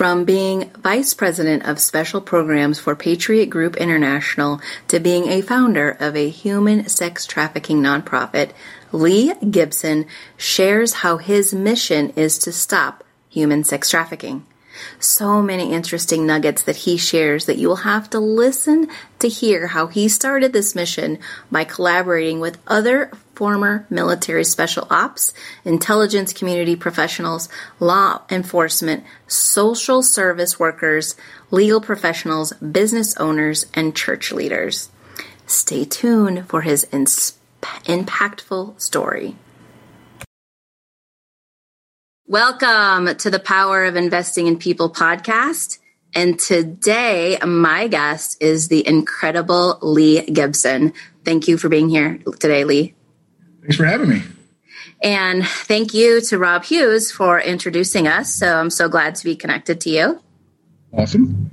From being Vice President of Special Programs for Patriot Group International to being a founder of a human sex trafficking nonprofit, Lee Gibson shares how his mission is to stop human sex trafficking. So many interesting nuggets that he shares that you will have to listen to hear how he started this mission by collaborating with other former military special ops, intelligence community professionals, law enforcement, social service workers, legal professionals, business owners, and church leaders. Stay tuned for his impactful story. Welcome to the Power of Investing in People podcast. And today, my guest is the incredible Lee Gibson. Thank you for being here today, Lee. Thanks for having me. And thank you to Rob Hughes for introducing us. So I'm so glad to be connected to you. Awesome.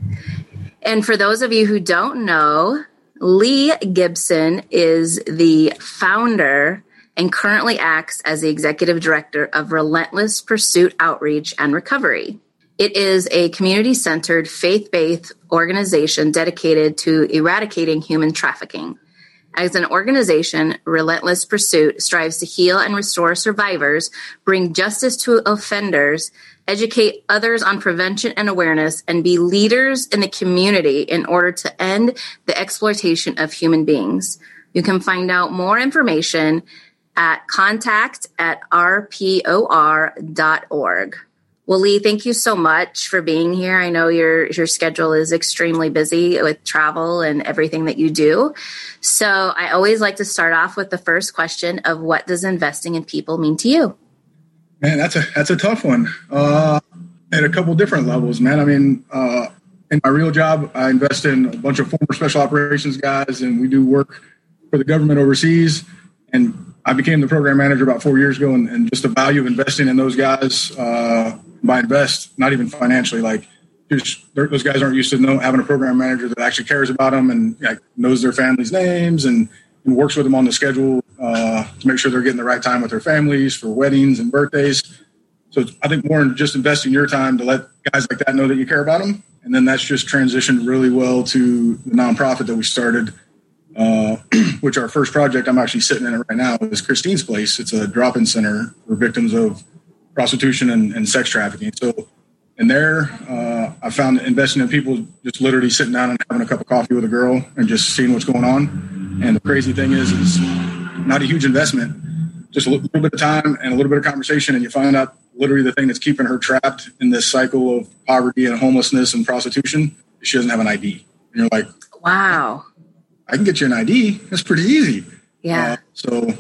And for those of you who don't know, Lee Gibson is the founder and currently acts as the executive director of Relentless Pursuit Outreach and Recovery. It is a community centered, faith based organization dedicated to eradicating human trafficking. As an organization, Relentless Pursuit strives to heal and restore survivors, bring justice to offenders, educate others on prevention and awareness, and be leaders in the community in order to end the exploitation of human beings. You can find out more information at contact at rpor.org. Well, Lee, thank you so much for being here. I know your your schedule is extremely busy with travel and everything that you do. So I always like to start off with the first question of what does investing in people mean to you? Man, that's a that's a tough one. Uh, at a couple different levels, man. I mean, uh, in my real job, I invest in a bunch of former special operations guys, and we do work for the government overseas. And I became the program manager about four years ago, and, and just the value of investing in those guys. Uh, by invest, not even financially, like just those guys aren't used to know, having a program manager that actually cares about them and like, knows their family's names and, and works with them on the schedule uh, to make sure they're getting the right time with their families for weddings and birthdays. So I think more than just investing your time to let guys like that know that you care about them. And then that's just transitioned really well to the nonprofit that we started, uh, which our first project I'm actually sitting in it right now is Christine's Place. It's a drop-in center for victims of prostitution and, and sex trafficking. So in there, uh, I found investing in people just literally sitting down and having a cup of coffee with a girl and just seeing what's going on. And the crazy thing is, it's not a huge investment, just a little bit of time and a little bit of conversation, and you find out literally the thing that's keeping her trapped in this cycle of poverty and homelessness and prostitution. She doesn't have an ID, and you're like, "Wow, I can get you an ID. That's pretty easy." Yeah. Uh, so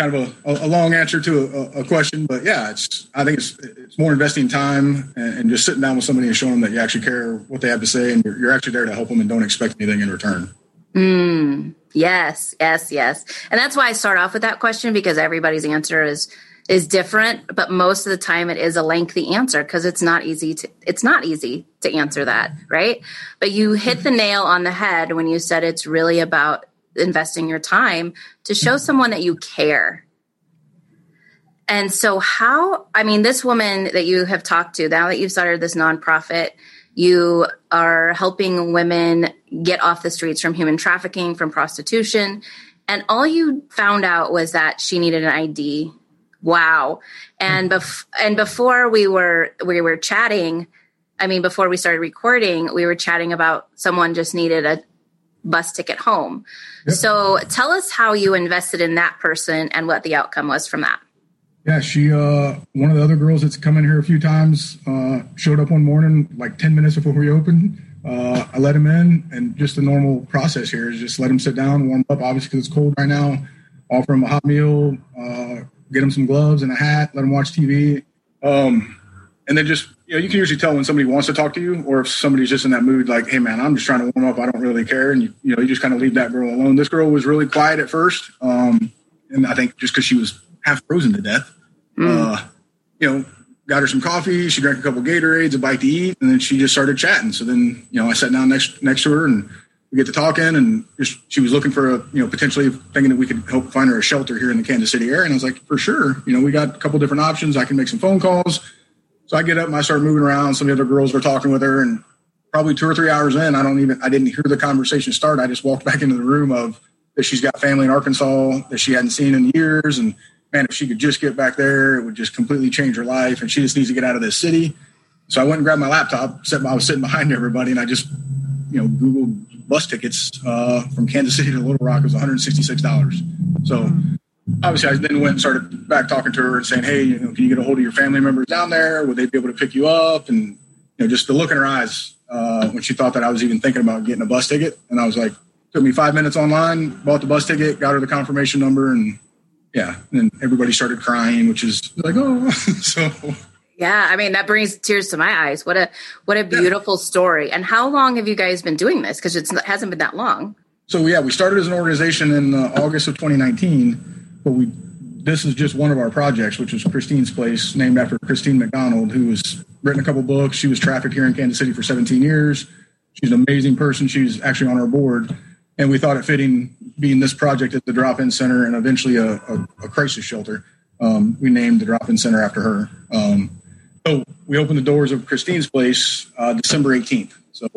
kind of a, a long answer to a, a, question, but yeah, it's I think it's it's more investing time and, and, just sitting down with somebody and showing them that you actually care what they have to say and you're, you're actually there to help them and don't expect anything in return. Mm, yes, yes, yes, and that's why I start off with that question because everybody's answer is is different, but most of the time it is a lengthy answer because it's not easy to it's not easy to answer that, right? But you hit the nail on the head when you said it's really about investing your time to show someone that you care. And so, how, I mean, this woman that you have talked to, now that you've started this nonprofit, you are helping women get off the streets from human trafficking, from prostitution. And all you found out was that she needed an ID. Wow. And bef- and before we were we were chatting, I mean before we started recording, we were chatting about someone just needed a bus ticket home. Yep. So tell us how you invested in that person and what the outcome was from that. Yeah, she uh one of the other girls that's come in here a few times uh showed up one morning like 10 minutes before we opened. Uh I let him in and just the normal process here is just let him sit down, warm up obviously because it's cold right now. Offer him a hot meal, uh get him some gloves and a hat, let him watch TV. Um and then just you know you can usually tell when somebody wants to talk to you or if somebody's just in that mood like hey man i'm just trying to warm up i don't really care and you, you know you just kind of leave that girl alone this girl was really quiet at first um, and i think just because she was half frozen to death mm. uh, you know got her some coffee she drank a couple gatorades a bite to eat and then she just started chatting so then you know i sat down next next to her and we get to talking and she was looking for a you know potentially thinking that we could help find her a shelter here in the kansas city area and i was like for sure you know we got a couple different options i can make some phone calls So I get up and I start moving around. Some of the other girls were talking with her, and probably two or three hours in, I don't even I didn't hear the conversation start. I just walked back into the room of that she's got family in Arkansas that she hadn't seen in years, and man, if she could just get back there, it would just completely change her life. And she just needs to get out of this city. So I went and grabbed my laptop. I was sitting behind everybody, and I just you know Googled bus tickets uh, from Kansas City to Little Rock. It was one hundred sixty six dollars. So obviously I then went and started back talking to her and saying, Hey, you know, can you get a hold of your family members down there? Would they be able to pick you up? And, you know, just the look in her eyes uh, when she thought that I was even thinking about getting a bus ticket. And I was like, took me five minutes online, bought the bus ticket, got her the confirmation number. And yeah, and everybody started crying, which is like, oh, so. Yeah, I mean that brings tears to my eyes. What a what a beautiful yeah. story. And how long have you guys been doing this? Because it hasn't been that long. So yeah, we started as an organization in uh, August of 2019 but we this is just one of our projects, which is Christine's Place, named after Christine McDonald, who has written a couple books. She was trafficked here in Kansas City for 17 years. She's an amazing person. She's actually on our board. And we thought it fitting, being this project at the drop in center and eventually a, a, a crisis shelter, um, we named the drop in center after her. Um, so we opened the doors of Christine's Place uh, December 18th. So,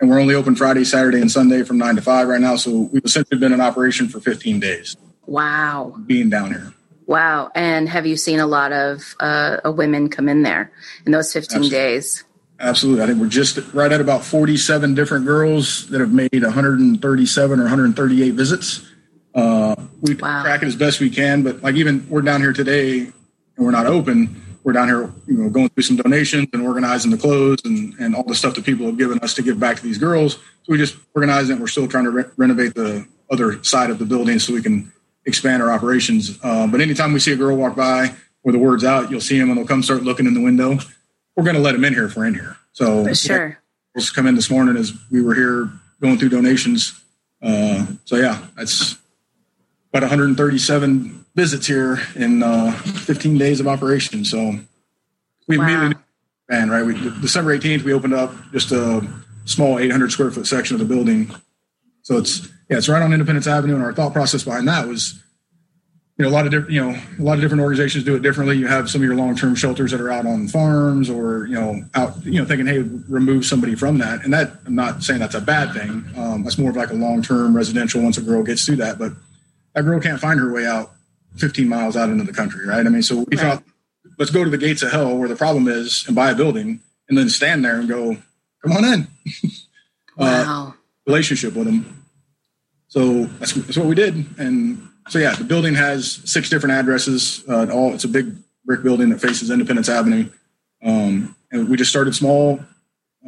and we're only open Friday, Saturday, and Sunday from 9 to 5 right now. So we've essentially been in operation for 15 days. Wow. Being down here. Wow. And have you seen a lot of uh, women come in there in those 15 Absolutely. days? Absolutely. I think we're just right at about 47 different girls that have made 137 or 138 visits. Uh, we wow. track it as best we can, but like even we're down here today and we're not open. We're down here, you know, going through some donations and organizing the clothes and, and all the stuff that people have given us to give back to these girls. So we just organize it. We're still trying to re- renovate the other side of the building so we can expand our operations. Uh, but anytime we see a girl walk by or the word's out, you'll see them and they'll come start looking in the window. We're going to let them in here if we're in here. So For sure. Just come in this morning as we were here going through donations. Uh, so yeah, that's about 137 visits here in uh, 15 days of operation. So we wow. immediately man, right? We December 18th we opened up just a small 800 square foot section of the building. So it's yeah, it's right on Independence Avenue, and our thought process behind that was, you know, a lot of different, you know, a lot of different organizations do it differently. You have some of your long-term shelters that are out on farms, or you know, out, you know, thinking, hey, remove somebody from that, and that I'm not saying that's a bad thing. Um, that's more of like a long-term residential. Once a girl gets through that, but that girl can't find her way out 15 miles out into the country, right? I mean, so we right. thought, let's go to the gates of hell where the problem is, and buy a building, and then stand there and go, come on in. Uh, wow. Uh, relationship with them so that's, that's what we did. And so, yeah, the building has six different addresses. Uh, all It's a big brick building that faces Independence Avenue. Um, and we just started small,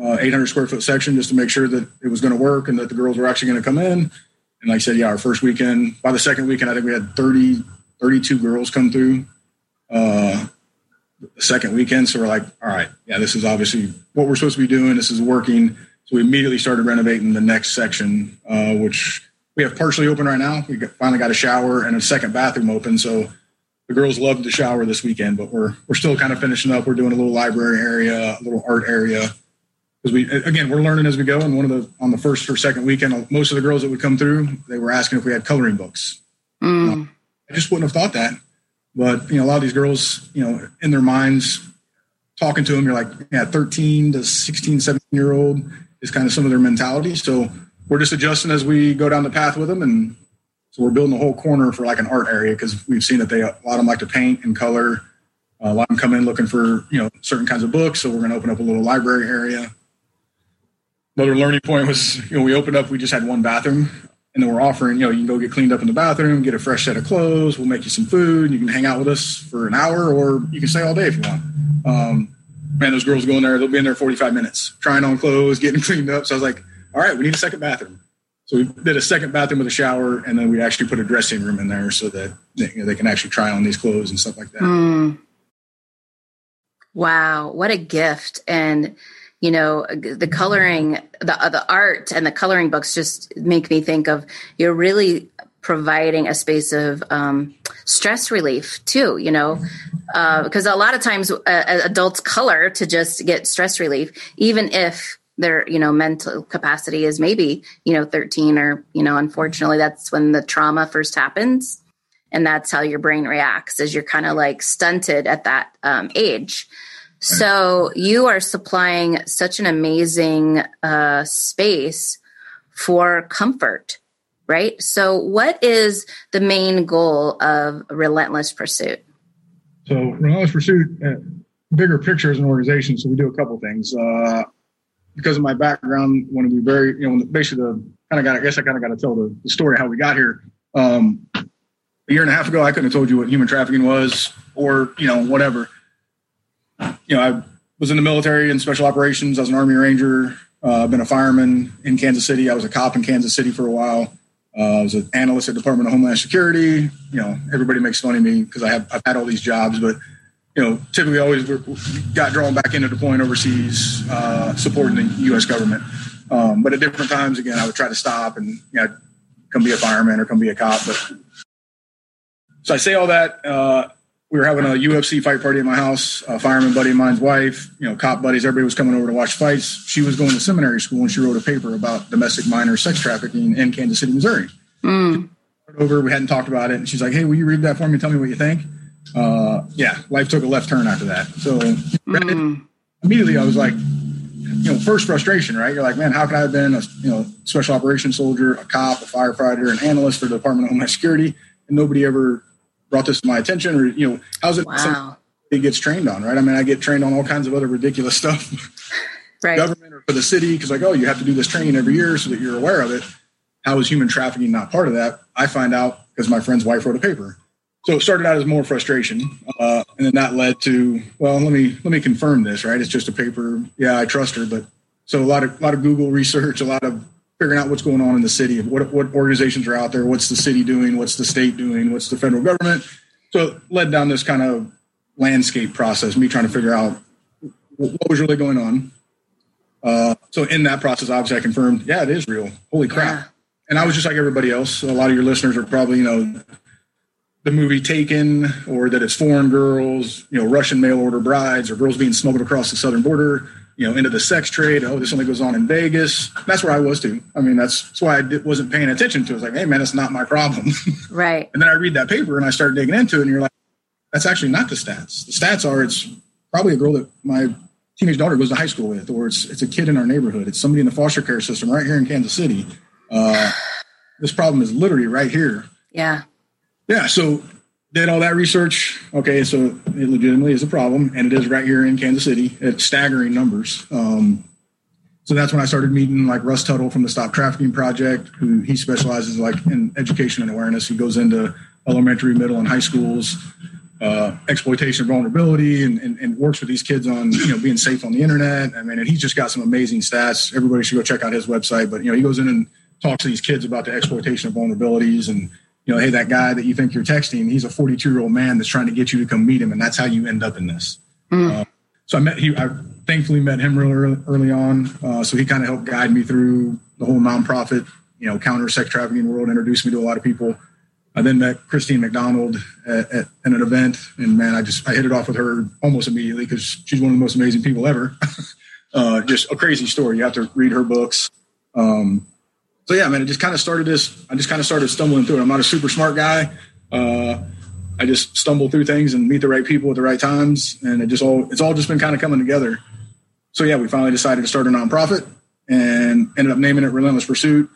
uh, 800 square foot section just to make sure that it was going to work and that the girls were actually going to come in. And like I said, yeah, our first weekend, by the second weekend, I think we had 30, 32 girls come through. Uh, the second weekend. So we're like, all right, yeah, this is obviously what we're supposed to be doing. This is working. So we immediately started renovating the next section, uh, which we have partially open right now. We finally got a shower and a second bathroom open. So the girls loved the shower this weekend, but we're we're still kind of finishing up. We're doing a little library area, a little art area. Because we again we're learning as we go. And one of the on the first or second weekend, most of the girls that would come through, they were asking if we had coloring books. Mm. I just wouldn't have thought that. But you know, a lot of these girls, you know, in their minds, talking to them, you're like, yeah, 13 to 16, 17 year old is kind of some of their mentality. So we're just adjusting as we go down the path with them. And so we're building a whole corner for like an art area because we've seen that they, a lot of them like to paint and color. Uh, a lot of them come in looking for, you know, certain kinds of books. So we're going to open up a little library area. Another learning point was, you know, we opened up, we just had one bathroom and then we're offering, you know, you can go get cleaned up in the bathroom, get a fresh set of clothes. We'll make you some food. You can hang out with us for an hour or you can stay all day if you want. Um, man, those girls go in there, they'll be in there 45 minutes trying on clothes, getting cleaned up. So I was like, all right, we need a second bathroom. So we did a second bathroom with a shower, and then we actually put a dressing room in there so that they, you know, they can actually try on these clothes and stuff like that. Mm. Wow, what a gift! And you know, the coloring, the uh, the art, and the coloring books just make me think of you're really providing a space of um, stress relief too. You know, uh, because a lot of times uh, adults color to just get stress relief, even if their you know mental capacity is maybe you know 13 or you know unfortunately that's when the trauma first happens and that's how your brain reacts is you're kind of like stunted at that um, age So you are supplying such an amazing uh, space for comfort, right? So, what is the main goal of Relentless Pursuit? So, Relentless Pursuit, uh, bigger picture as an organization. So, we do a couple things. Uh, because of my background, want to be very, you know, basically the kind of got, I guess I kind of got to tell the, the story how we got here. Um, a year and a half ago, I couldn't have told you what human trafficking was or, you know, whatever. You know, I was in the military and special operations. I was an Army Ranger. Uh, I've been a fireman in Kansas City. I was a cop in Kansas City for a while. Uh, I was an analyst at the Department of Homeland Security. You know, everybody makes fun of me because I have I've had all these jobs, but you know, typically always got drawn back into deploying overseas, uh, supporting the U.S. government. Um, but at different times, again, I would try to stop and you know, come be a fireman or come be a cop. But so I say all that. Uh, we were having a UFC fight party at my house. A fireman buddy of mine's wife, you know, cop buddies, everybody was coming over to watch fights. She was going to seminary school and she wrote a paper about domestic minor sex trafficking in Kansas City, Missouri. Mm. Over, we hadn't talked about it, and she's like, "Hey, will you read that for me? Tell me what you think." Uh, yeah, life took a left turn after that. So mm. immediately, I was like, you know, first frustration, right? You're like, man, how could I have been a you know special operations soldier, a cop, a firefighter, an analyst for the Department of Homeland Security, and nobody ever brought this to my attention, or you know, how's it? Wow. It gets trained on, right? I mean, I get trained on all kinds of other ridiculous stuff, right. government or for the city, because like, oh, you have to do this training every year so that you're aware of it. How is human trafficking not part of that? I find out because my friend's wife wrote a paper. So it started out as more frustration, uh, and then that led to, well, let me let me confirm this, right? It's just a paper. Yeah, I trust her, but so a lot of a lot of Google research, a lot of figuring out what's going on in the city, what what organizations are out there, what's the city doing, what's the state doing, what's the federal government. So it led down this kind of landscape process, me trying to figure out what was really going on. Uh, so in that process, obviously, I confirmed, yeah, it is real. Holy crap! Yeah. And I was just like everybody else. A lot of your listeners are probably, you know, the movie Taken, or that it's foreign girls, you know, Russian mail order brides, or girls being smuggled across the southern border you know, into the sex trade. Oh, this only goes on in Vegas. That's where I was too. I mean, that's, that's why I did, wasn't paying attention to. it. I was like, hey, man, it's not my problem. Right. and then I read that paper and I start digging into it, and you're like, that's actually not the stats. The stats are it's probably a girl that my teenage daughter goes to high school with, or it's it's a kid in our neighborhood. It's somebody in the foster care system right here in Kansas City. Uh, this problem is literally right here. Yeah. Yeah. So did all that research. Okay, so it legitimately is a problem, and it is right here in Kansas City at staggering numbers. Um, so that's when I started meeting like Russ Tuttle from the Stop Trafficking Project, who he specializes like in education and awareness. He goes into elementary, middle, and high schools, uh, exploitation, vulnerability, and, and, and, works with these kids on you know being safe on the internet. I mean, and he's just got some amazing stats. Everybody should go check out his website. But you know, he goes in and talks to these kids about the exploitation of vulnerabilities and you know, hey, that guy that you think you're texting, he's a 42 year old man that's trying to get you to come meet him, and that's how you end up in this. Mm. Uh, so I met he, I thankfully met him real early, early on. Uh, so he kind of helped guide me through the whole nonprofit, you know, counter sex trafficking world, introduced me to a lot of people. I then met Christine McDonald at, at, at, an event, and man, I just I hit it off with her almost immediately because she's one of the most amazing people ever. uh, just a crazy story. You have to read her books. Um, so yeah, man, it just kind of started this. I just kind of started stumbling through it. I'm not a super smart guy. Uh, I just stumble through things and meet the right people at the right times, and it just all it's all just been kind of coming together. So yeah, we finally decided to start a nonprofit and ended up naming it Relentless Pursuit.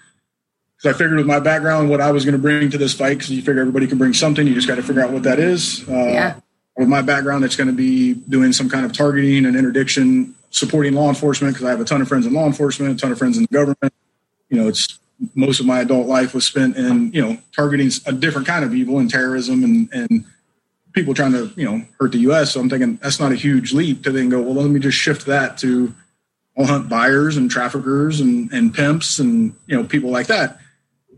Because I figured with my background, what I was going to bring to this fight, because you figure everybody can bring something, you just got to figure out what that is. Uh, yeah. With my background, it's going to be doing some kind of targeting and interdiction, supporting law enforcement, because I have a ton of friends in law enforcement, a ton of friends in the government you know, it's most of my adult life was spent in, you know, targeting a different kind of evil and terrorism and, and people trying to, you know, hurt the U.S. So I'm thinking that's not a huge leap to then go, well, let me just shift that to I'll hunt buyers and traffickers and, and pimps and, you know, people like that.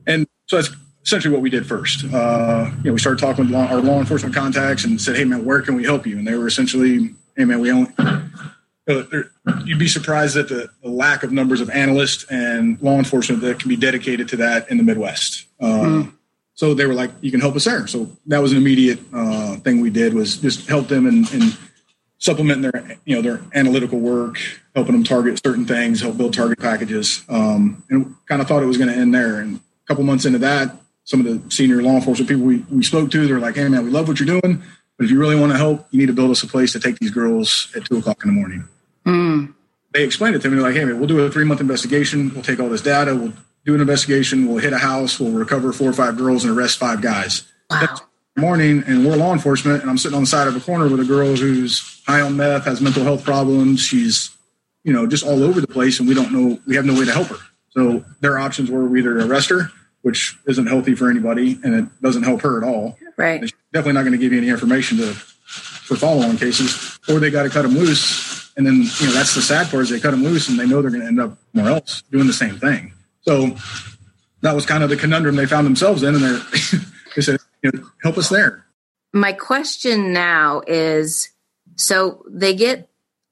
And so that's essentially what we did first. Uh, you know, we started talking with law, our law enforcement contacts and said, hey, man, where can we help you? And they were essentially, hey, man, we only, you'd be surprised at the, the, lack of numbers of analysts and law enforcement that can be dedicated to that in the Midwest. Um, mm. So they were like, "You can help us there." So that was an immediate uh, thing we did was just help them and, and supplement their you know their analytical work, helping them target certain things, help build target packages, um, and kind of thought it was going to end there. And a couple months into that, some of the senior law enforcement people we, we spoke to, they're like, "Hey man, we love what you're doing." But if you really want to help, you need to build us a place to take these girls at two o'clock in the morning. Mm. They explained it to me like, hey, man, we'll do a three month investigation. We'll take all this data. We'll do an investigation. We'll hit a house. We'll recover four or five girls and arrest five guys. Wow. Morning, and we're law enforcement, and I'm sitting on the side of a corner with a girl who's high on meth, has mental health problems. She's, you know, just all over the place, and we don't know. We have no way to help her. So their options were we either arrest her, which isn't healthy for anybody, and it doesn't help her at all. Right. She's definitely not going to give you any information to for follow-on cases, or they got to cut them loose. And then you know that's the sad part is they cut them loose, and they know they're going to end up somewhere else doing the same thing. So that was kind of the conundrum they found themselves in, and they're they said, you know, help us there. My question now is so they get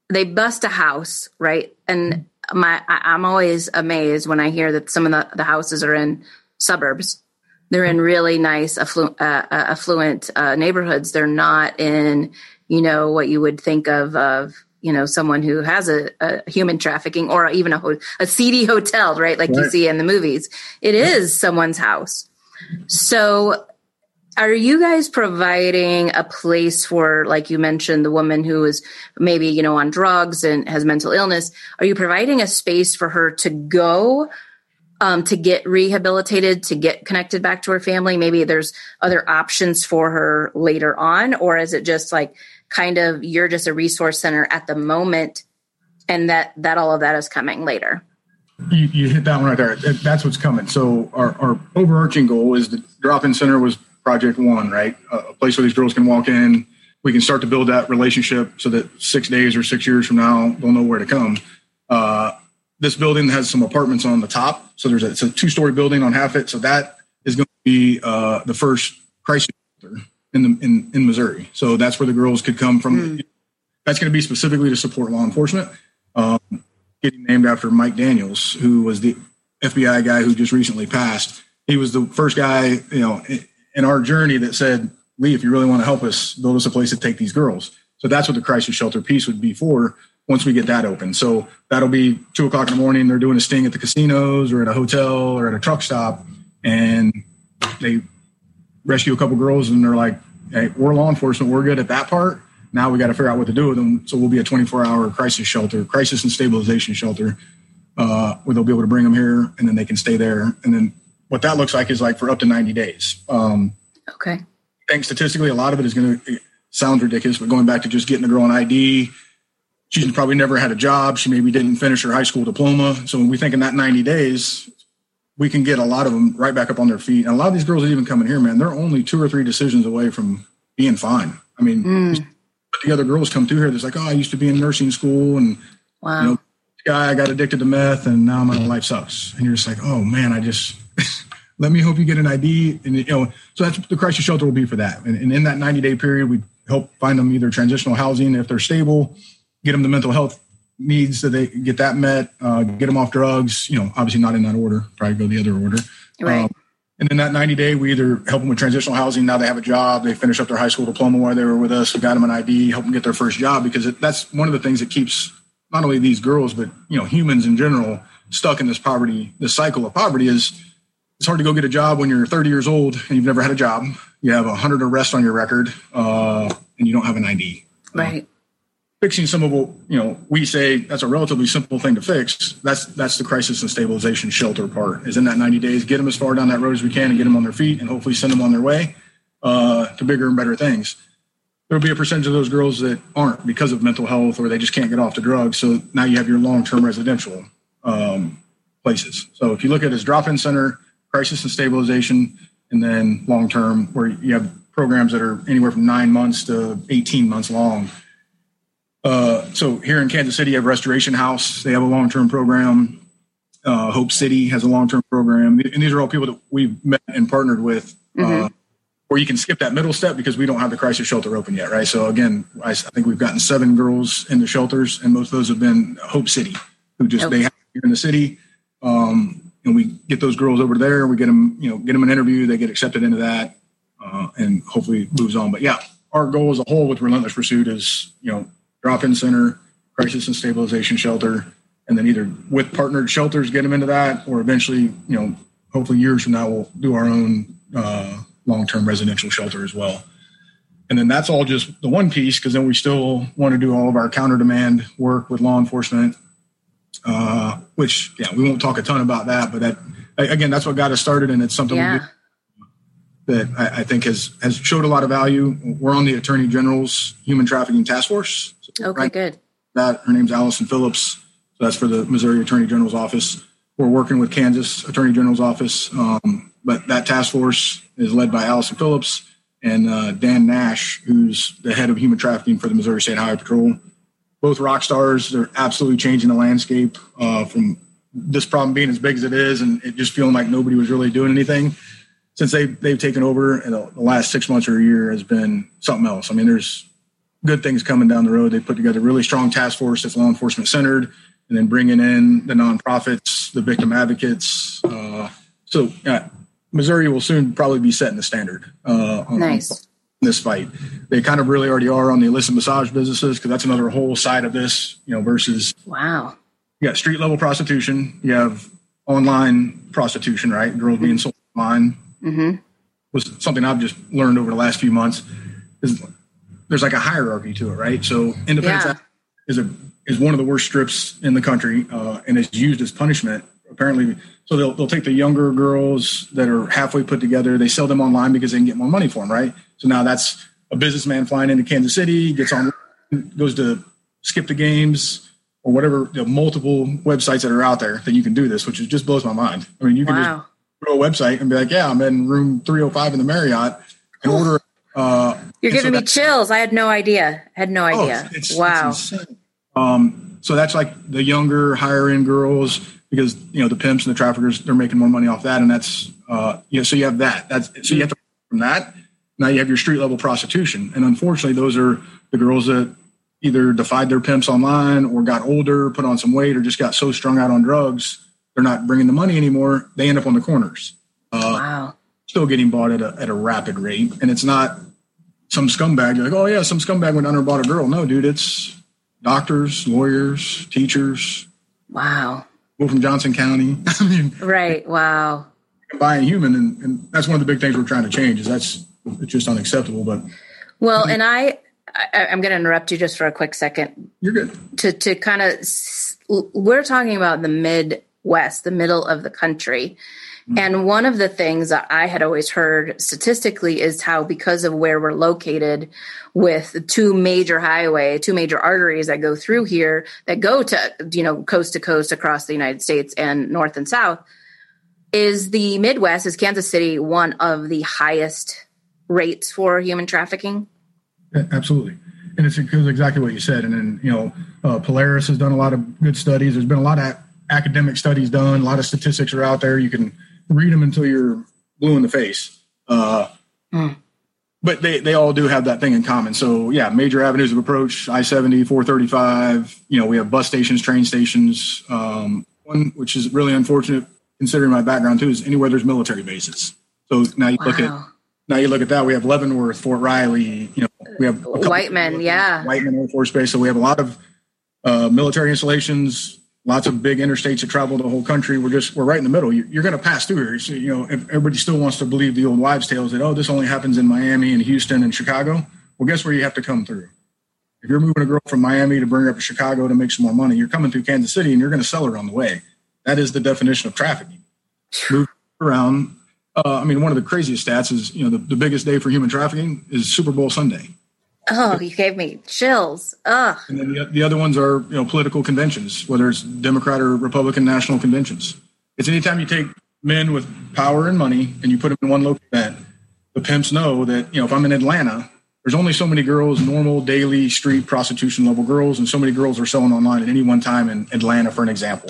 they bust a house, right? And my I, am always amazed when I hear that some of the, the houses are in suburbs. They're in really nice afflu- uh, uh affluent uh, neighborhoods. They're not in you know what you would think of of you know someone who has a, a human trafficking or even a, ho- a seedy hotel, right? Like right. you see in the movies. It is someone's house. So are you guys providing a place for like you mentioned the woman who is maybe you know on drugs and has mental illness are you providing a space for her to go um, to get rehabilitated to get connected back to her family maybe there's other options for her later on or is it just like kind of you're just a resource center at the moment and that that all of that is coming later you, you hit that one right there that's what's coming so our, our overarching goal is the drop-in center was project one, right? A place where these girls can walk in. We can start to build that relationship so that six days or six years from now, they'll know where to come. Uh, this building has some apartments on the top. So there's a, it's a two story building on half it. So that is going to be uh, the first crisis in, the, in, in Missouri. So that's where the girls could come from. Mm. That's going to be specifically to support law enforcement. Um, getting named after Mike Daniels, who was the FBI guy who just recently passed. He was the first guy, you know, in our journey that said, Lee, if you really want to help us, build us a place to take these girls. So that's what the crisis shelter piece would be for once we get that open. So that'll be two o'clock in the morning. They're doing a sting at the casinos or at a hotel or at a truck stop. And they rescue a couple girls and they're like, hey, we're law enforcement. We're good at that part. Now we got to figure out what to do with them. So we'll be a 24 hour crisis shelter, crisis and stabilization shelter, uh, where they'll be able to bring them here and then they can stay there. And then what that looks like is like for up to 90 days. Um, okay. Think statistically, a lot of it is going to sound ridiculous, but going back to just getting a girl an ID, she's probably never had a job. She maybe didn't finish her high school diploma. So when we think in that 90 days, we can get a lot of them right back up on their feet. And a lot of these girls that even come in here, man, they're only two or three decisions away from being fine. I mean, mm. the other girls come through here. There's like, oh, I used to be in nursing school, and wow. you know, guy I got addicted to meth, and now my life sucks. And you're just like, oh man, I just let me hope you get an ID. And, you know, so that's the crisis shelter will be for that. And, and in that 90 day period, we help find them either transitional housing if they're stable, get them the mental health needs that they get that met, uh, get them off drugs, you know, obviously not in that order, probably go the other order. Right. Um, and then that 90 day, we either help them with transitional housing. Now they have a job. They finish up their high school diploma while they were with us. We got them an ID, help them get their first job because it, that's one of the things that keeps not only these girls, but, you know, humans in general stuck in this poverty, this cycle of poverty is it's hard to go get a job when you're 30 years old and you've never had a job. You have a 100 arrests on your record, uh, and you don't have an ID. Right. Fixing some of what you know we say that's a relatively simple thing to fix. That's that's the crisis and stabilization shelter part. Is in that 90 days, get them as far down that road as we can and get them on their feet, and hopefully send them on their way uh, to bigger and better things. There'll be a percentage of those girls that aren't because of mental health or they just can't get off the drugs. So now you have your long-term residential um, places. So if you look at this drop-in center crisis and stabilization, and then long term, where you have programs that are anywhere from nine months to 18 months long. Uh, so here in Kansas City, you have Restoration House. They have a long term program. Uh, Hope City has a long term program. And these are all people that we've met and partnered with. Uh, mm-hmm. Uh, or you can skip that middle step because we don't have the crisis shelter open yet, right? So again, I, I think we've gotten seven girls in the shelters, and most of those have been Hope City, who just they have here in the city. Um, and we get those girls over there. We get them, you know, get them an interview. They get accepted into that, uh, and hopefully moves on. But yeah, our goal as a whole with Relentless Pursuit is, you know, drop-in center, crisis and stabilization shelter, and then either with partnered shelters get them into that, or eventually, you know, hopefully years from now we'll do our own uh, long-term residential shelter as well. and then that's all just the one piece because then we still want to do all of our counter demand work with law enforcement, uh, which yeah we won't talk a ton about that, but that again that's what got us started, and it's something yeah. that I, I, think has has showed a lot of value. We're on the Attorney General's Human Trafficking Task Force. Okay, right good. That her name's Allison Phillips. So that's for the Missouri Attorney General's office. We're working with Kansas Attorney General's office, um, but that task force is led by Allison Phillips and uh, Dan Nash, who's the head of human trafficking for the Missouri State Highway Patrol. Both rock stars. They're absolutely changing the landscape uh, from this problem being as big as it is, and it just feeling like nobody was really doing anything since they they've taken over. And the, the last six months or a year has been something else. I mean, there's good things coming down the road. They put together a really strong task force that's law enforcement centered, and then bringing in the nonprofits, the victim advocates. Uh, so uh, Missouri will soon probably be setting the standard. Uh, on, nice. this fight, they kind of really already are on the illicit massage businesses because that's another whole side of this. You know, versus wow, you got street level prostitution, you have online prostitution, right? Girls being sold online mm-hmm. was something I've just learned over the last few months. Is there's like a hierarchy to it, right? So independence yeah. is a is one of the worst strips in the country uh, and is used as punishment apparently so they'll, they'll take the younger girls that are halfway put together they sell them online because they can get more money for them right so now that's a businessman flying into kansas city gets on goes to skip the games or whatever you know, multiple websites that are out there that you can do this which just blows my mind i mean you can wow. just go to a website and be like yeah i'm in room 305 in the marriott and order uh, you're giving so me chills i had no idea I had no oh, idea oh, it's, wow it's um, so that's like the younger higher end girls because you know the pimps and the traffickers they're making more money off that, and that's uh, you know so you have that. That's so you have to from that. Now you have your street level prostitution, and unfortunately, those are the girls that either defied their pimps online or got older, put on some weight, or just got so strung out on drugs they're not bringing the money anymore. They end up on the corners. Uh, wow. Still getting bought at a, at a rapid rate, and it's not some scumbag. You're like, oh yeah, some scumbag went under and bought a girl. No, dude, it's doctors, lawyers, teachers. Wow people from Johnson County. I mean, right. Wow. Buying human, and, and that's one of the big things we're trying to change. Is that's it's just unacceptable. But well, and I, I am going to interrupt you just for a quick second. You're good. To to kind of we're talking about the Midwest, the middle of the country. Mm-hmm. And one of the things that I had always heard statistically is how, because of where we're located with two major highway, two major arteries that go through here that go to, you know, coast to coast across the United States and north and south, is the Midwest, is Kansas City one of the highest rates for human trafficking? Absolutely. And it's because exactly what you said. And then, you know, uh, Polaris has done a lot of good studies. There's been a lot of academic studies done. A lot of statistics are out there. You can read them until you're blue in the face. Uh, mm. But they, they all do have that thing in common. So yeah, major avenues of approach: I seventy, four thirty five. You know, we have bus stations, train stations. Um, one which is really unfortunate, considering my background too, is anywhere there's military bases. So now you wow. look at now you look at that. We have Leavenworth, Fort Riley. You know, we have Whiteman, yeah, Whiteman Air Force Base. So we have a lot of uh, military installations, lots of big interstates that travel the whole country. We're just we're right in the middle. You're going to pass through here. So, you know, if everybody still wants to believe the old wives' tales that oh, this only happens in Miami and Houston and Chicago. Well, guess where you have to come through. If you're moving a girl from Miami to bring her up to Chicago to make some more money, you're coming through Kansas City and you're going to sell her on the way. That is the definition of trafficking. Move around. Uh, I mean, one of the craziest stats is you know the, the biggest day for human trafficking is Super Bowl Sunday. Oh, you gave me chills. Ugh. And then the, the other ones are, you know, political conventions, whether it's Democrat or Republican national conventions. It's anytime you take men with power and money and you put them in one local event, the pimps know that, you know, if I'm in Atlanta, there's only so many girls, normal daily street prostitution level girls, and so many girls are selling online at any one time in Atlanta, for an example.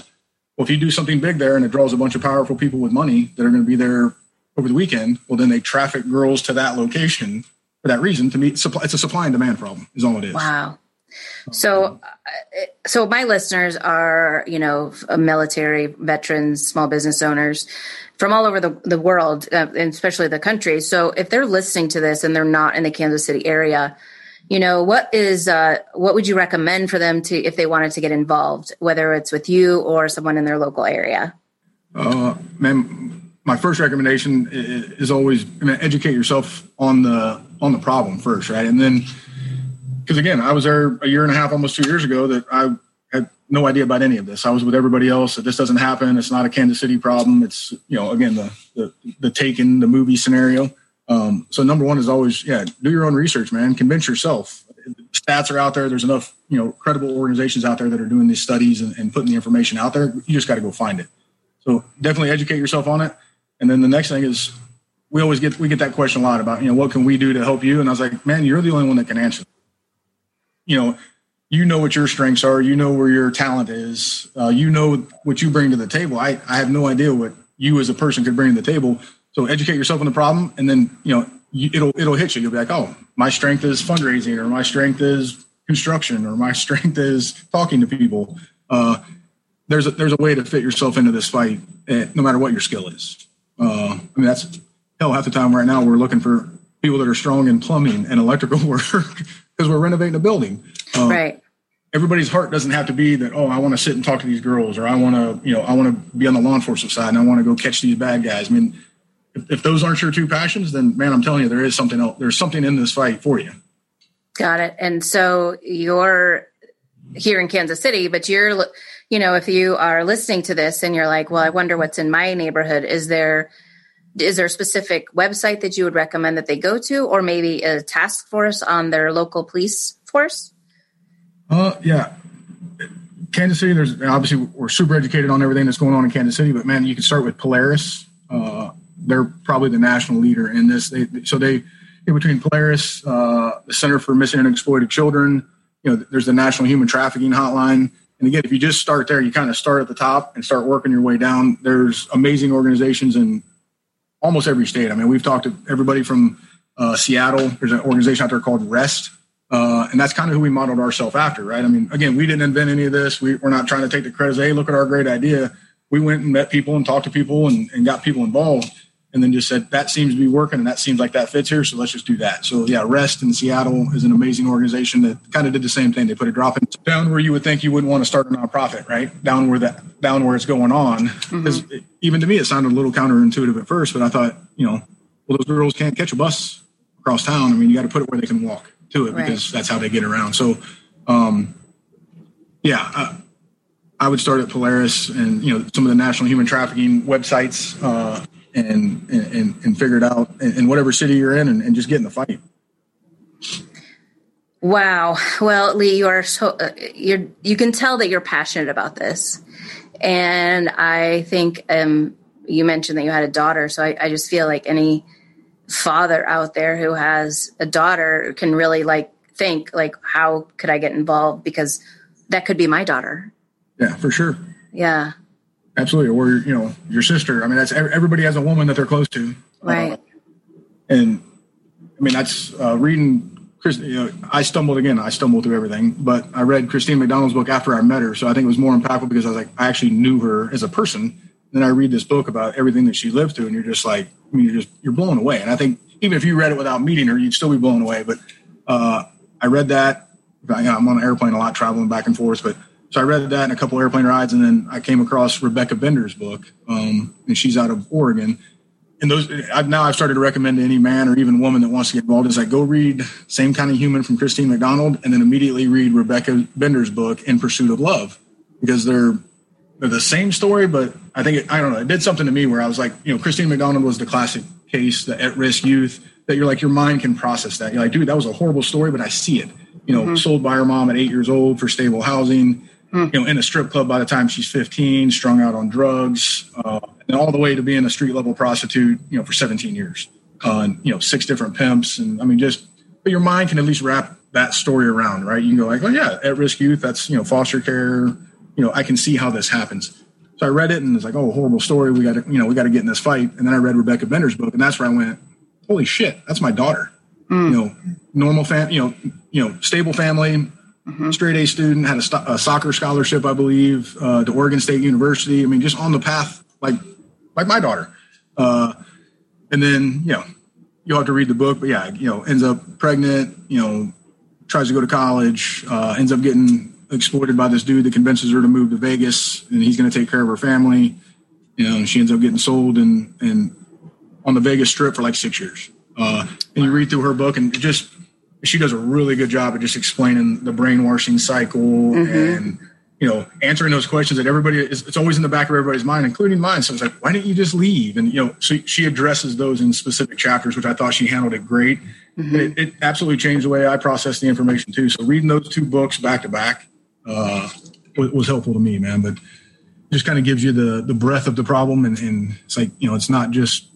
Well, if you do something big there and it draws a bunch of powerful people with money that are going to be there over the weekend, well, then they traffic girls to that location for that reason to meet supply. It's a supply and demand problem, is all it is. Wow. So, uh, so my listeners are, you know, military veterans, small business owners from all over the, the world, uh, and especially the country. So if they're listening to this and they're not in the Kansas City area, you know, what is, uh, what would you recommend for them to, if they wanted to get involved, whether it's with you or someone in their local area? Uh, man, my first recommendation is always I mean, educate yourself on the on the problem first, right? And then, because again, I was there a year and a half, almost two years ago, that I had no idea about any of this. I was with everybody else that this doesn't happen. It's not a Kansas City problem. It's you know again the the, the Taken the movie scenario. Um, so number one is always yeah do your own research, man. Convince yourself. Stats are out there. There's enough you know credible organizations out there that are doing these studies and, and putting the information out there. You just got to go find it. So definitely educate yourself on it. And then the next thing is we always get we get that question a lot about you know what can we do to help you? And i was like man you're the only one that can answer. You know you know what your strengths are you know where your talent is uh, you know what you bring to the table. I, I have no idea what you as a person could bring to the table. So educate yourself on the problem and then you know you, it'll it'll hit you. You'll be like oh my strength is fundraising or my strength is construction or my strength is talking to people. Uh, there's a, there's a way to fit yourself into this fight eh, no matter what your skill is. Uh, I mean that's hell, half the time right now we're looking for people that are strong in plumbing and electrical work because we're renovating a building. Um, right. Everybody's heart doesn't have to be that. Oh, I want to sit and talk to these girls, or I want to, you know, I want to be on the law enforcement side and I want to go catch these bad guys. I mean, if, if those aren't your two passions, then man, I'm telling you, there is something else. There's something in this fight for you. Got it. And so you're here in Kansas City, but you're, you know, if you are listening to this and you're like, well, I wonder what's in my neighborhood. Is there is there a specific website that you would recommend that they go to or maybe a task force on their local police force? Uh yeah. Kansas city there's obviously we're super educated on everything that's going on in kansas city but man you can start with polaris. Uh, they're probably the national leader in this. They, so they in between polaris uh, the center for missing and exploited children you know there's the national human trafficking hotline. And again if you just start there you kind of start at the top and start working your way down. There's amazing organizations and almost every state. I mean, we've talked to everybody from uh, Seattle. There's an organization out there called REST, uh, and that's kind of who we modeled ourselves after, right? I mean, again, we didn't invent any of this. We, are not trying to take the credit. Hey, look at our great idea. We went and met people and talked to people and, and got people involved and then just said that seems to be working and that seems like that fits here so let's just do that so yeah rest in seattle is an amazing organization that kind of did the same thing they put a drop in down where you would think you wouldn't want to start a nonprofit right down where that down where it's going on because mm-hmm. even to me it sounded a little counterintuitive at first but i thought you know well those girls can't catch a bus across town i mean you got to put it where they can walk to it right. because that's how they get around so um yeah uh, I would start at Polaris and you know some of the national human trafficking websites. Uh, and and, and figure it out in, whatever city you're in and, and, just get in the fight. Wow. Well, Lee, you are so uh, you're you can tell that you're passionate about this, and I think um, you mentioned that you had a daughter, so I, I just feel like any father out there who has a daughter can really like think like how could I get involved because that could be my daughter. Yeah, for sure. Yeah. Absolutely, or you know your sister. I mean, that's everybody has a woman that they're close to, right? Uh, and I mean, that's uh, reading. Chris, you know, I stumbled again. I stumbled through everything, but I read Christine McDonald's book after I met her, so I think it was more impactful because I was like, I actually knew her as a person. then I read this book about everything that she lived through, and you're just like, I mean, you're just you're blown away. And I think even if you read it without meeting her, you'd still be blown away. But uh, I read that. I'm on an airplane a lot, traveling back and forth, but so I read that in a couple airplane rides, and then I came across Rebecca Bender's book, um, and she's out of Oregon. And those I've, now I've started to recommend to any man or even woman that wants to get involved is like go read Same Kind of Human from Christine McDonald, and then immediately read Rebecca Bender's book In Pursuit of Love because they're they're the same story, but I think it, I don't know. It did something to me where I was like, you know, Christine McDonald was the classic case, the at-risk youth that you're like your mind can process that. You're like, dude, that was a horrible story, but I see it. You know, mm-hmm. sold by her mom at eight years old for stable housing. You know, in a strip club by the time she's 15, strung out on drugs, uh, and all the way to being a street level prostitute, you know, for 17 years, uh, and you know, six different pimps, and I mean, just but your mind can at least wrap that story around, right? You can go like, oh yeah, at risk youth, that's you know, foster care, you know, I can see how this happens. So I read it and it's like, oh, horrible story. We got to, you know, we got to get in this fight. And then I read Rebecca Bender's book, and that's where I went, holy shit, that's my daughter. Mm. You know, normal fam, you know, you know, stable family, mm-hmm. straight A student, had a, st- a, soccer scholarship, I believe, uh, to Oregon State University. I mean, just on the path like like my daughter. Uh, and then you know you'll have to read the book, but yeah, you know, ends up pregnant. You know, tries to go to college, uh, ends up getting exploited by this dude that convinces her to move to Vegas, and he's going to take care of her family. You know, she ends up getting sold and and on the Vegas Strip for like six years. Uh, and you read through her book, and just she does a really good job of just explaining the brainwashing cycle mm-hmm. and you know answering those questions that everybody is. It's always in the back of everybody's mind, including mine. So it's like, why didn't you just leave? And you know, so she addresses those in specific chapters, which I thought she handled it great. Mm-hmm. It, it, absolutely changed the way I process the information too. So reading those two books back to back uh, was, was helpful to me, man. But just kind of gives you the the breadth of the problem, and, and it's like you know, it's not just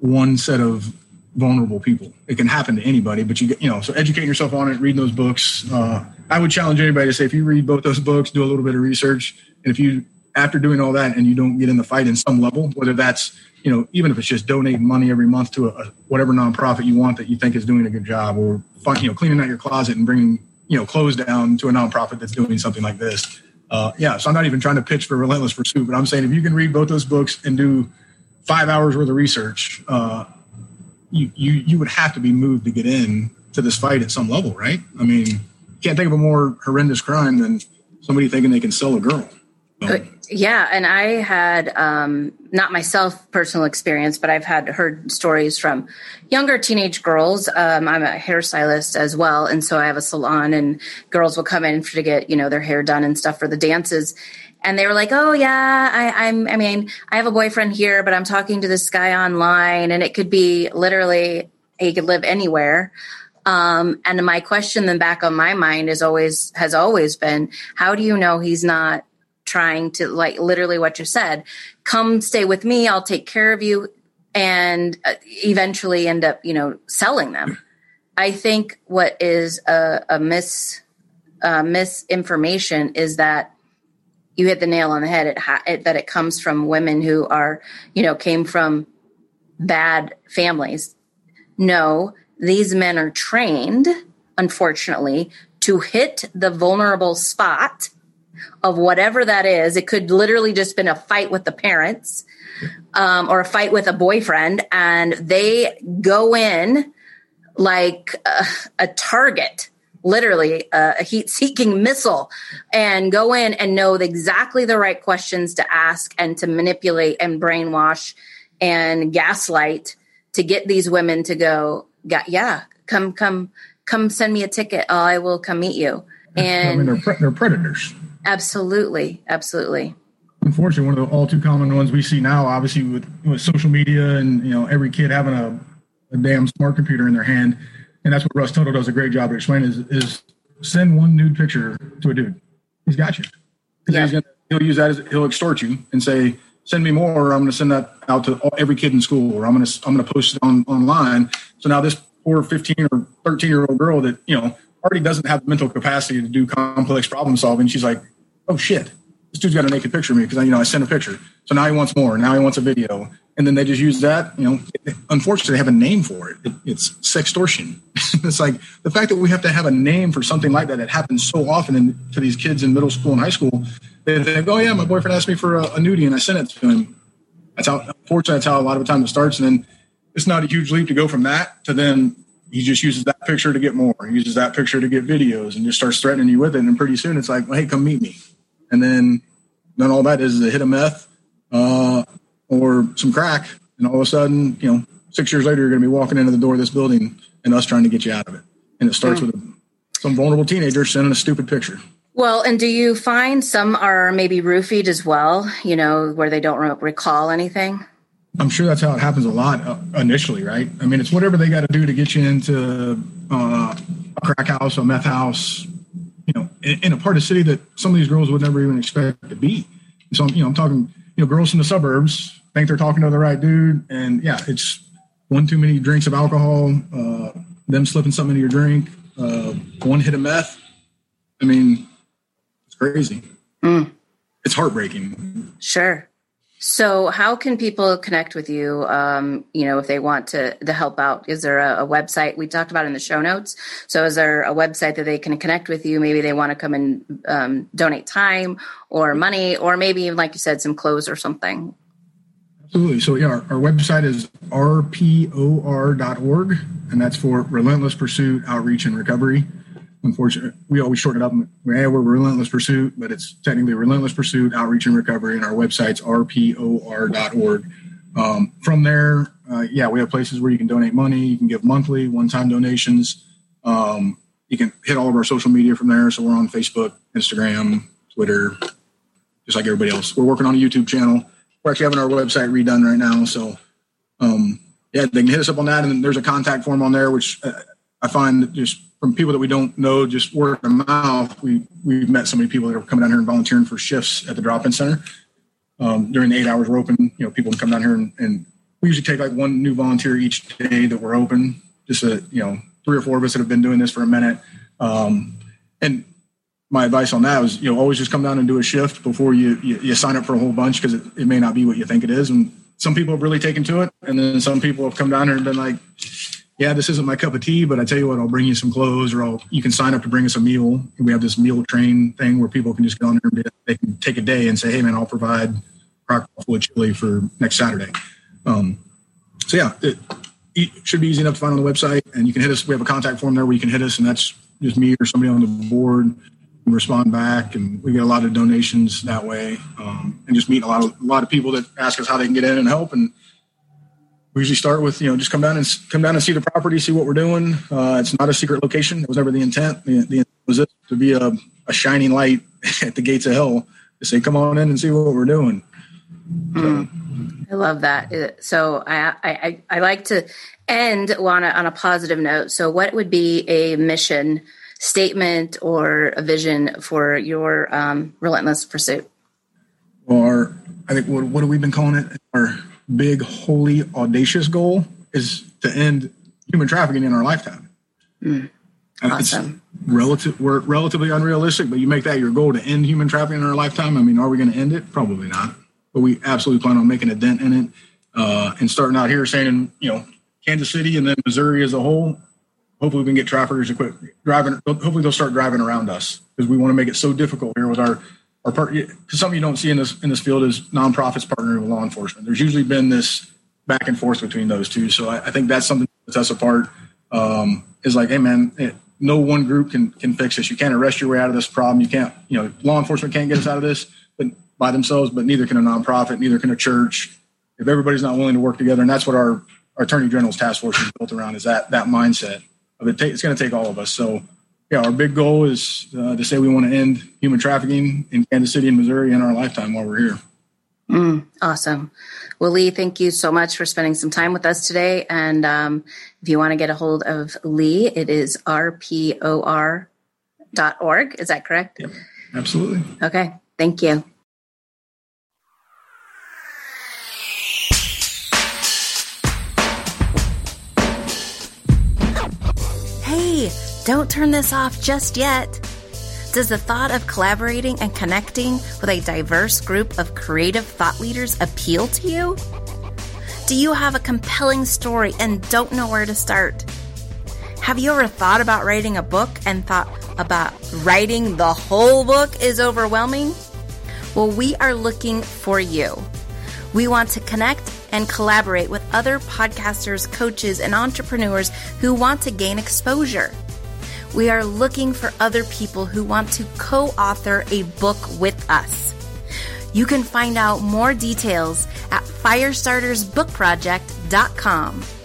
one set of vulnerable people. It can happen to anybody, but you you know, so educating yourself on it, reading those books. Uh, I would challenge anybody to say if you read both those books, do a little bit of research, and if you after doing all that and you don't get in the fight in some level, whether that's you know even if it's just donating money every month to a, a whatever nonprofit you want that you think is doing a good job, or you know cleaning out your closet and bringing you know clothes down to a nonprofit that's doing something like this. Uh, yeah, so I'm not even trying to pitch for Relentless Pursuit, but I'm saying if you can read both those books and do five hours worth of research, uh, you, you you would have to be moved to get in to this fight at some level, right? I mean, can't think of a more horrendous crime than somebody thinking they can sell a girl. So. Yeah, and I had um, not myself personal experience, but I've had heard stories from younger teenage girls. Um, I'm a hairstylist as well, and so I have a salon, and girls will come in to get you know their hair done and stuff for the dances and they were like, "Oh yeah, I, I'm. I mean, I have a boyfriend here, but I'm talking to this guy online, and it could be literally he could live anywhere." Um, and my question then back on my mind is always has always been, how do you know he's not trying to like literally what you said? Come stay with me, I'll take care of you, and uh, eventually end up, you know, selling them. I think what is a, a mis uh, misinformation is that you hit the nail on the head. It, it, that it comes from women who are, you know, came from bad families. No, these men are trained, unfortunately, to hit the vulnerable spot of whatever that is. It could literally just been a fight with the parents um, or a fight with a boyfriend, and they go in like a, a target literally uh, a heat seeking missile and go in and know exactly the right questions to ask and to manipulate and brainwash and gaslight to get these women to go yeah come come come send me a ticket. Oh, i will come meet you. And I mean, they're, pre- they're predators. Absolutely. Absolutely. Unfortunately one of the all too common ones we see now obviously with, with social media and you know every kid having a, a damn smart computer in their hand and that's what Russ Tuttle does a great job of explaining is, is send one nude picture to a dude. He's got you. Yeah. He's gonna, he'll use that as he'll extort you and say, send me more. Or I'm going to send that out to every kid in school, or I'm going to I'm going to post it on online. So now this poor 15 or 13 year old girl that you know already doesn't have the mental capacity to do complex problem solving, she's like, oh shit, this dude's got a naked picture of me because you know I sent a picture. So now he wants more. Now he wants a video, and then they just use that. You know, unfortunately, they have a name for it. it it's sextortion. it's like the fact that we have to have a name for something like that. It happens so often in, to these kids in middle school and high school. They think, "Oh yeah, my boyfriend asked me for a, a nudie, and I sent it to him." That's how. Unfortunately, that's how a lot of the time it starts. And then it's not a huge leap to go from that to then he just uses that picture to get more. He uses that picture to get videos, and just starts threatening you with it. And pretty soon, it's like, well, "Hey, come meet me." and then then all that is is a hit of meth uh, or some crack, and all of a sudden, you know, six years later, you're going to be walking into the door of this building and us trying to get you out of it. And it starts with a, some vulnerable teenager sending a stupid picture. Well, and do you find some are maybe roofied as well? You know, where they don't recall anything. I'm sure that's how it happens a lot uh, initially, right? I mean, it's whatever they got to do to get you into uh, a crack house, a meth house, you know, in, in, a part of the city that some of these girls would never even expect to be. So, you know, I'm talking, you know, girls in the suburbs think they're talking to the right dude. And yeah, it's one too many drinks of alcohol, uh, them slipping something into your drink, uh, one hit of meth. I mean, it's crazy. Mm. It's heartbreaking. Sure. So, how can people connect with you? Um, you know, if they want to to help out, is there a, a, website we talked about in the show notes? So, is there a website that they can connect with you? Maybe they want to come and um, donate time or money, or maybe even, like you said, some clothes or something. Absolutely. So, yeah, our, our website is rpor.org, and that's for Relentless Pursuit Outreach and Recovery unfortunately, we always shorten it up. Yeah, we're Relentless Pursuit, but it's technically Relentless Pursuit Outreach and Recovery, and our website's rpor.org. Um, from there, uh, yeah, we have places where you can donate money. You can give monthly, one-time donations. Um, you can hit all of our social media from there. So we're on Facebook, Instagram, Twitter, just like everybody else. We're working on a YouTube channel. We're actually having our website redone right now. So, um, yeah, they can hit us up on that. And there's a contact form on there, which uh, I find that just from people that we don't know, just word of mouth, we, we've met so many people that are coming down here and volunteering for shifts at the drop-in center. Um, during the eight hours we're open, you know, people can come down here and, and we usually take like one new volunteer each day that we're open. Just a, you know, three or four of us that have been doing this for a minute. Um, and my advice on that was, you know, always just come down and do a shift before you you, you sign up for a whole bunch because it, it, may not be what you think it is. And some people have really taken to it, and then some people have come down here and been like, "Yeah, this isn't my cup of tea, but I tell you what, I'll bring you some clothes, or I'll you can sign up to bring us a meal." We have this meal train thing where people can just go on there and they can take a day and say, "Hey, man, I'll provide crock full of chili for next Saturday." Um, so yeah, it, it should be easy enough to find on the website, and you can hit us. We have a contact form there where you can hit us, and that's just me or somebody on the board respond back, and we get a lot of donations that way, um, and just meet a lot of a lot of people that ask us how they can get in and help. And we usually start with you know just come down and come down and see the property, see what we're doing. Uh, it's not a secret location; it was never the intent. The, the intent was it to be a, a, shining light at the gates of hell to say, "Come on in and see what we're doing." Mm, I love that. So I, I I like to end on a, on a positive note. So, what would be a mission? statement or a vision for your um, relentless pursuit? Well, our, I think what, what have we been calling it? Our big, holy, audacious goal is to end human trafficking in our lifetime. Mm, awesome. It's relative, we're relatively unrealistic, but you make that your goal to end human trafficking in our lifetime. I mean, are we going to end it? Probably not. But we absolutely plan on making a dent in it uh, and starting out here saying, you know, Kansas City and then Missouri as a whole, hopefully we can get traffickers to quit driving. Hopefully they'll start driving around us because we want to make it so difficult here with our our part. Something you don't see in this in this field is nonprofits partnering with law enforcement. There's usually been this back and forth between those two. So I, I think that's something that sets us apart. Um, is like, hey man, it, no one group can can fix this. You can't arrest your way out of this problem. You can't, you know, law enforcement can't get us out of this, but by themselves. But neither can a nonprofit. Neither can a church. If everybody's not willing to work together, and that's what our, our Attorney General's task force is built around, is that that mindset it it's going to take all of us. So, yeah, our big goal is uh, to say we want to end human trafficking in Kansas City and Missouri in our lifetime while we're here. Mm, awesome. Well, Lee, thank you so much for spending some time with us today. And um, if you want to get a hold of Lee, it is rpor.org. Is that correct? Yep, absolutely. Okay. Thank you. Don't turn this off just yet. Does the thought of collaborating and connecting with a diverse group of creative thought leaders appeal to you? Do you have a compelling story and don't know where to start? Have you ever thought about writing a book and thought about writing the whole book is overwhelming? Well, we are looking for you. We want to connect and collaborate with other podcasters, coaches, and entrepreneurs who want to gain exposure. We are looking for other people who want to co author a book with us. You can find out more details at firestartersbookproject.com.